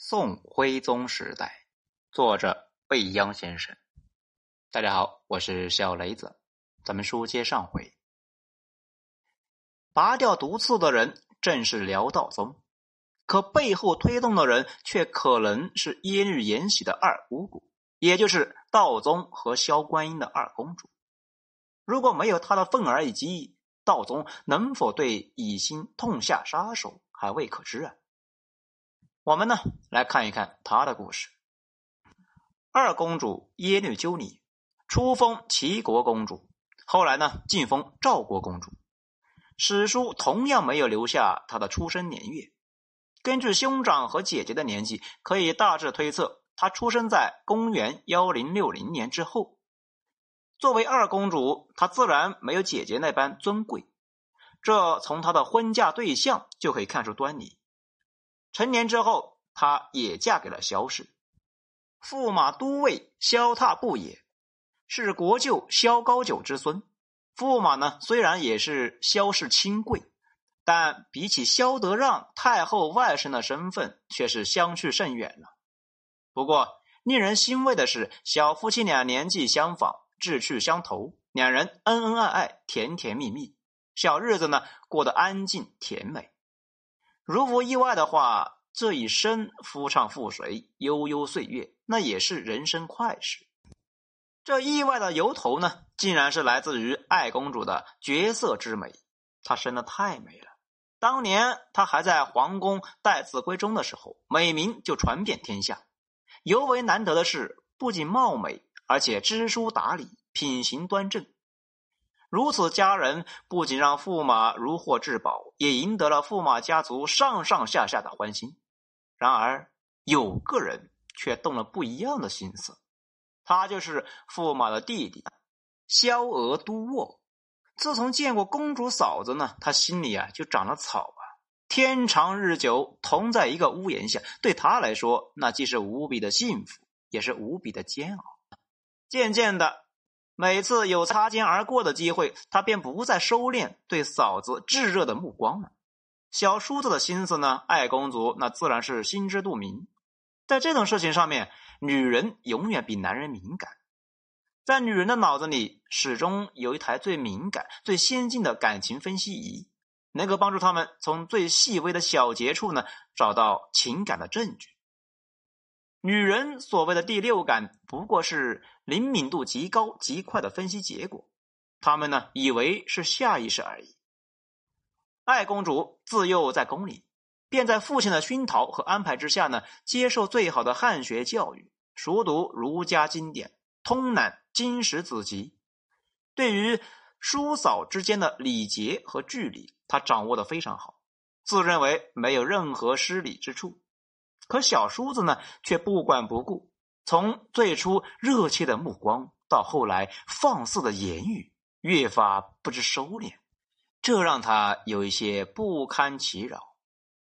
宋徽宗时代，作者未央先生。大家好，我是小雷子。咱们书接上回，拔掉毒刺的人正是辽道宗，可背后推动的人却可能是耶律延禧的二姑姑，也就是道宗和萧观音的二公主。如果没有他的份儿，以及，道宗能否对以心痛下杀手，还未可知啊。我们呢来看一看他的故事。二公主耶律鸠尼初封齐国公主，后来呢晋封赵国公主。史书同样没有留下她的出生年月。根据兄长和姐姐的年纪，可以大致推测她出生在公元幺零六零年之后。作为二公主，她自然没有姐姐那般尊贵，这从她的婚嫁对象就可以看出端倪。成年之后，她也嫁给了萧氏，驸马都尉萧踏部也，是国舅萧高九之孙。驸马呢，虽然也是萧氏亲贵，但比起萧德让太后外甥的身份，却是相去甚远了。不过，令人欣慰的是，小夫妻俩年纪相仿，志趣相投，两人恩恩爱爱，甜甜蜜蜜，小日子呢过得安静甜美。如无意外的话，这一生夫唱妇随，悠悠岁月，那也是人生快事。这意外的由头呢，竟然是来自于爱公主的绝色之美。她生的太美了，当年她还在皇宫待字闺中的时候，美名就传遍天下。尤为难得的是，不仅貌美，而且知书达理，品行端正。如此佳人，不仅让驸马如获至宝，也赢得了驸马家族上上下下的欢心。然而，有个人却动了不一样的心思，他就是驸马的弟弟萧娥都沃。自从见过公主嫂子呢，他心里啊就长了草啊。天长日久，同在一个屋檐下，对他来说，那既是无比的幸福，也是无比的煎熬。渐渐的。每次有擦肩而过的机会，他便不再收敛对嫂子炙热的目光了。小叔子的心思呢，爱公主那自然是心知肚明。在这种事情上面，女人永远比男人敏感。在女人的脑子里，始终有一台最敏感、最先进的感情分析仪，能够帮助他们从最细微的小节处呢，找到情感的证据。女人所谓的第六感，不过是灵敏度极高、极快的分析结果。他们呢，以为是下意识而已。爱公主自幼在宫里，便在父亲的熏陶和安排之下呢，接受最好的汉学教育，熟读儒家经典，通览经史子集。对于叔嫂之间的礼节和距离，她掌握的非常好，自认为没有任何失礼之处。可小叔子呢，却不管不顾，从最初热切的目光，到后来放肆的言语，越发不知收敛，这让他有一些不堪其扰。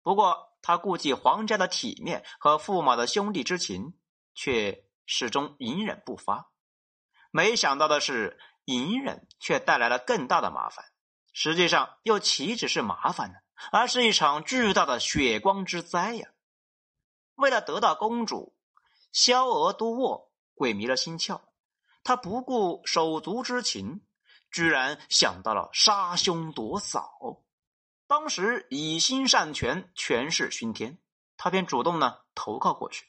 不过，他顾及皇家的体面和驸马的兄弟之情，却始终隐忍不发。没想到的是，隐忍却带来了更大的麻烦。实际上，又岂止是麻烦呢？而是一场巨大的血光之灾呀！为了得到公主，萧娥都沃鬼迷了心窍，他不顾手足之情，居然想到了杀兄夺嫂。当时以心擅权，权势熏天，他便主动呢投靠过去。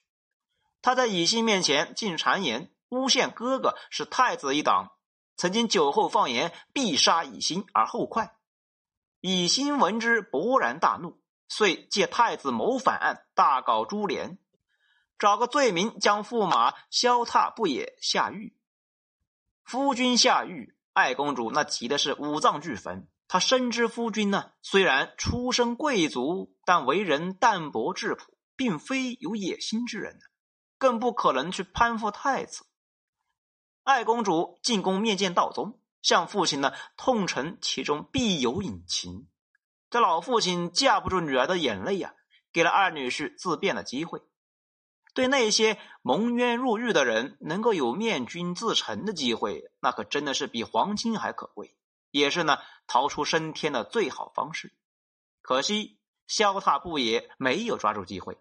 他在以心面前进谗言，诬陷哥哥是太子一党，曾经酒后放言必杀以心而后快。以心闻之，勃然大怒。遂借太子谋反案大搞株连，找个罪名将驸马萧挞不也下狱。夫君下狱，爱公主那急的是五脏俱焚。她深知夫君呢，虽然出身贵族，但为人淡泊质朴，并非有野心之人，更不可能去攀附太子。爱公主进宫面见道宗，向父亲呢痛陈其中必有隐情。这老父亲架不住女儿的眼泪呀，给了二女婿自辩的机会。对那些蒙冤入狱的人，能够有面君自陈的机会，那可真的是比黄金还可贵，也是呢逃出升天的最好方式。可惜萧塔不也没有抓住机会。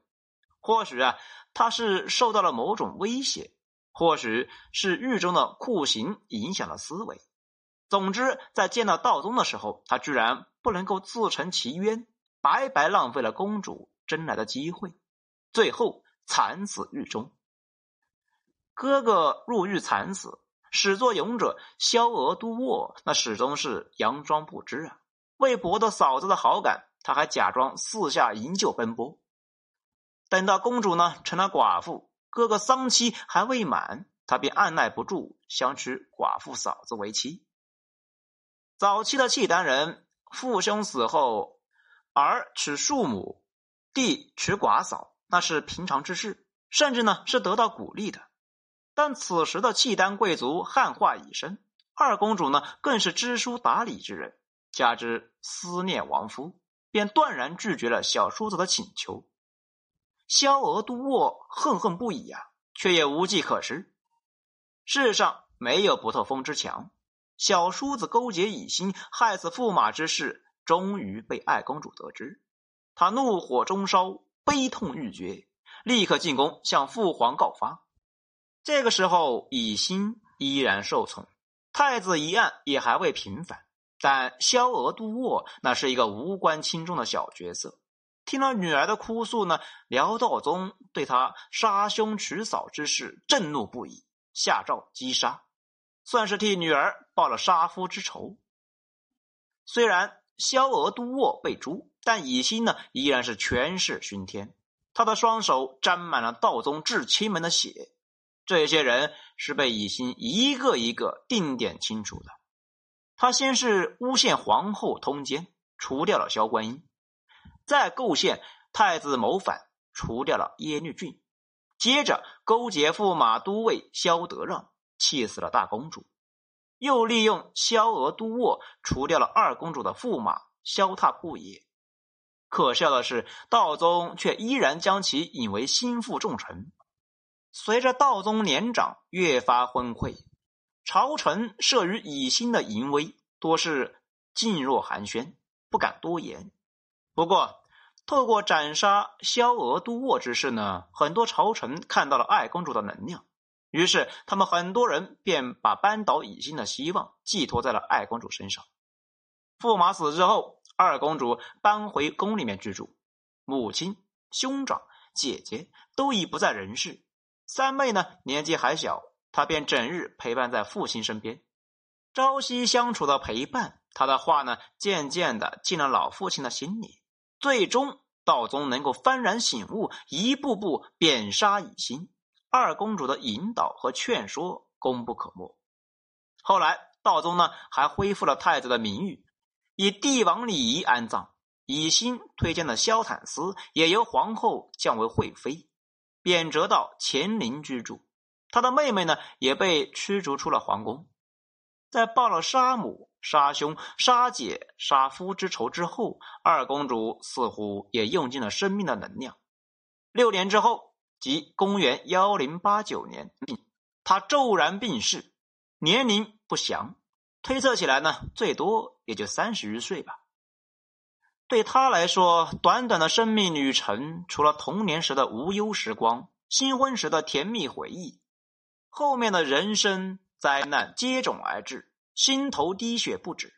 或许啊，他是受到了某种威胁，或许是狱中的酷刑影响了思维。总之，在见到道宗的时候，他居然不能够自成其冤，白白浪费了公主争来的机会，最后惨死狱中。哥哥入狱惨死，始作俑者萧娥都沃那始终是佯装不知啊。为博得嫂子的好感，他还假装四下营救奔波。等到公主呢成了寡妇，哥哥丧期还未满，他便按耐不住，想娶寡妇嫂子为妻。早期的契丹人，父兄死后，儿娶庶母，弟娶寡嫂，那是平常之事，甚至呢是得到鼓励的。但此时的契丹贵族汉化已深，二公主呢更是知书达理之人，加之思念亡夫，便断然拒绝了小叔子的请求。萧娥都沃恨恨不已呀，却也无计可施。世上没有不透风之墙，小叔子勾结蚁心害死驸马之事，终于被爱公主得知。他怒火中烧，悲痛欲绝，立刻进宫向父皇告发。这个时候，蚁心依然受宠，太子一案也还未平反，但萧娥都沃那是一个无关轻重的小角色。听了女儿的哭诉呢，辽道宗对他杀兄娶嫂之事震怒不已，下诏击杀，算是替女儿报了杀夫之仇。虽然萧娥都沃被诛，但以心呢依然是权势熏天，他的双手沾满了道宗至亲们的血。这些人是被以心一个一个定点清除的。他先是诬陷皇后通奸，除掉了萧观音。再构陷太子谋反，除掉了耶律俊；接着勾结驸马都尉萧德让，气死了大公主；又利用萧娥都沃，除掉了二公主的驸马萧踏不也。可笑的是，道宗却依然将其引为心腹重臣。随着道宗年长，越发昏聩，朝臣慑于以心的淫威，多是噤若寒暄，不敢多言。不过，透过斩杀萧娥都沃之事呢，很多朝臣看到了爱公主的能量，于是他们很多人便把扳倒乙辛的希望寄托在了爱公主身上。驸马死之后，二公主搬回宫里面居住，母亲、兄长、姐姐都已不在人世，三妹呢年纪还小，她便整日陪伴在父亲身边，朝夕相处的陪伴，她的话呢渐渐的进了老父亲的心里。最终，道宗能够幡然醒悟，一步步贬杀乙辛。二公主的引导和劝说功不可没。后来，道宗呢还恢复了太子的名誉，以帝王礼仪安葬。以心推荐的萧坦思也由皇后降为惠妃，贬谪到乾陵居住。他的妹妹呢也被驱逐出了皇宫。在报了杀母。杀兄、杀姐、杀夫之仇之后，二公主似乎也用尽了生命的能量。六年之后，即公元幺零八九年，他骤然病逝，年龄不详，推测起来呢，最多也就三十余岁吧。对他来说，短短的生命旅程，除了童年时的无忧时光、新婚时的甜蜜回忆，后面的人生灾难接踵而至。心头滴血不止，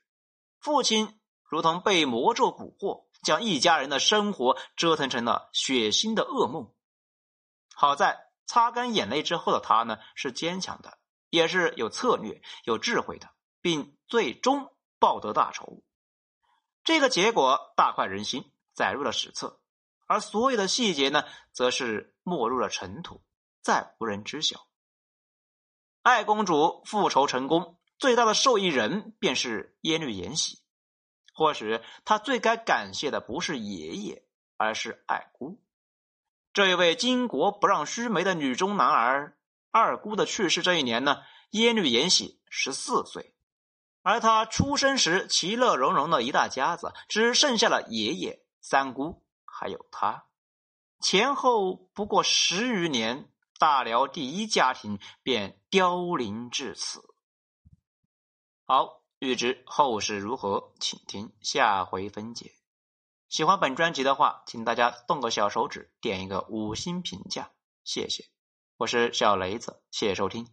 父亲如同被魔咒蛊惑，将一家人的生活折腾成了血腥的噩梦。好在擦干眼泪之后的他呢，是坚强的，也是有策略、有智慧的，并最终报得大仇。这个结果大快人心，载入了史册，而所有的细节呢，则是没入了尘土，再无人知晓。爱公主复仇成功。最大的受益人便是耶律延禧，或许他最该感谢的不是爷爷，而是爱姑。这位巾帼不让须眉的女中男儿，二姑的去世这一年呢，耶律延禧十四岁，而他出生时其乐融融的一大家子，只剩下了爷爷、三姑还有他，前后不过十余年，大辽第一家庭便凋零至此。好，欲知后事如何，请听下回分解。喜欢本专辑的话，请大家动个小手指，点一个五星评价，谢谢。我是小雷子，谢谢收听。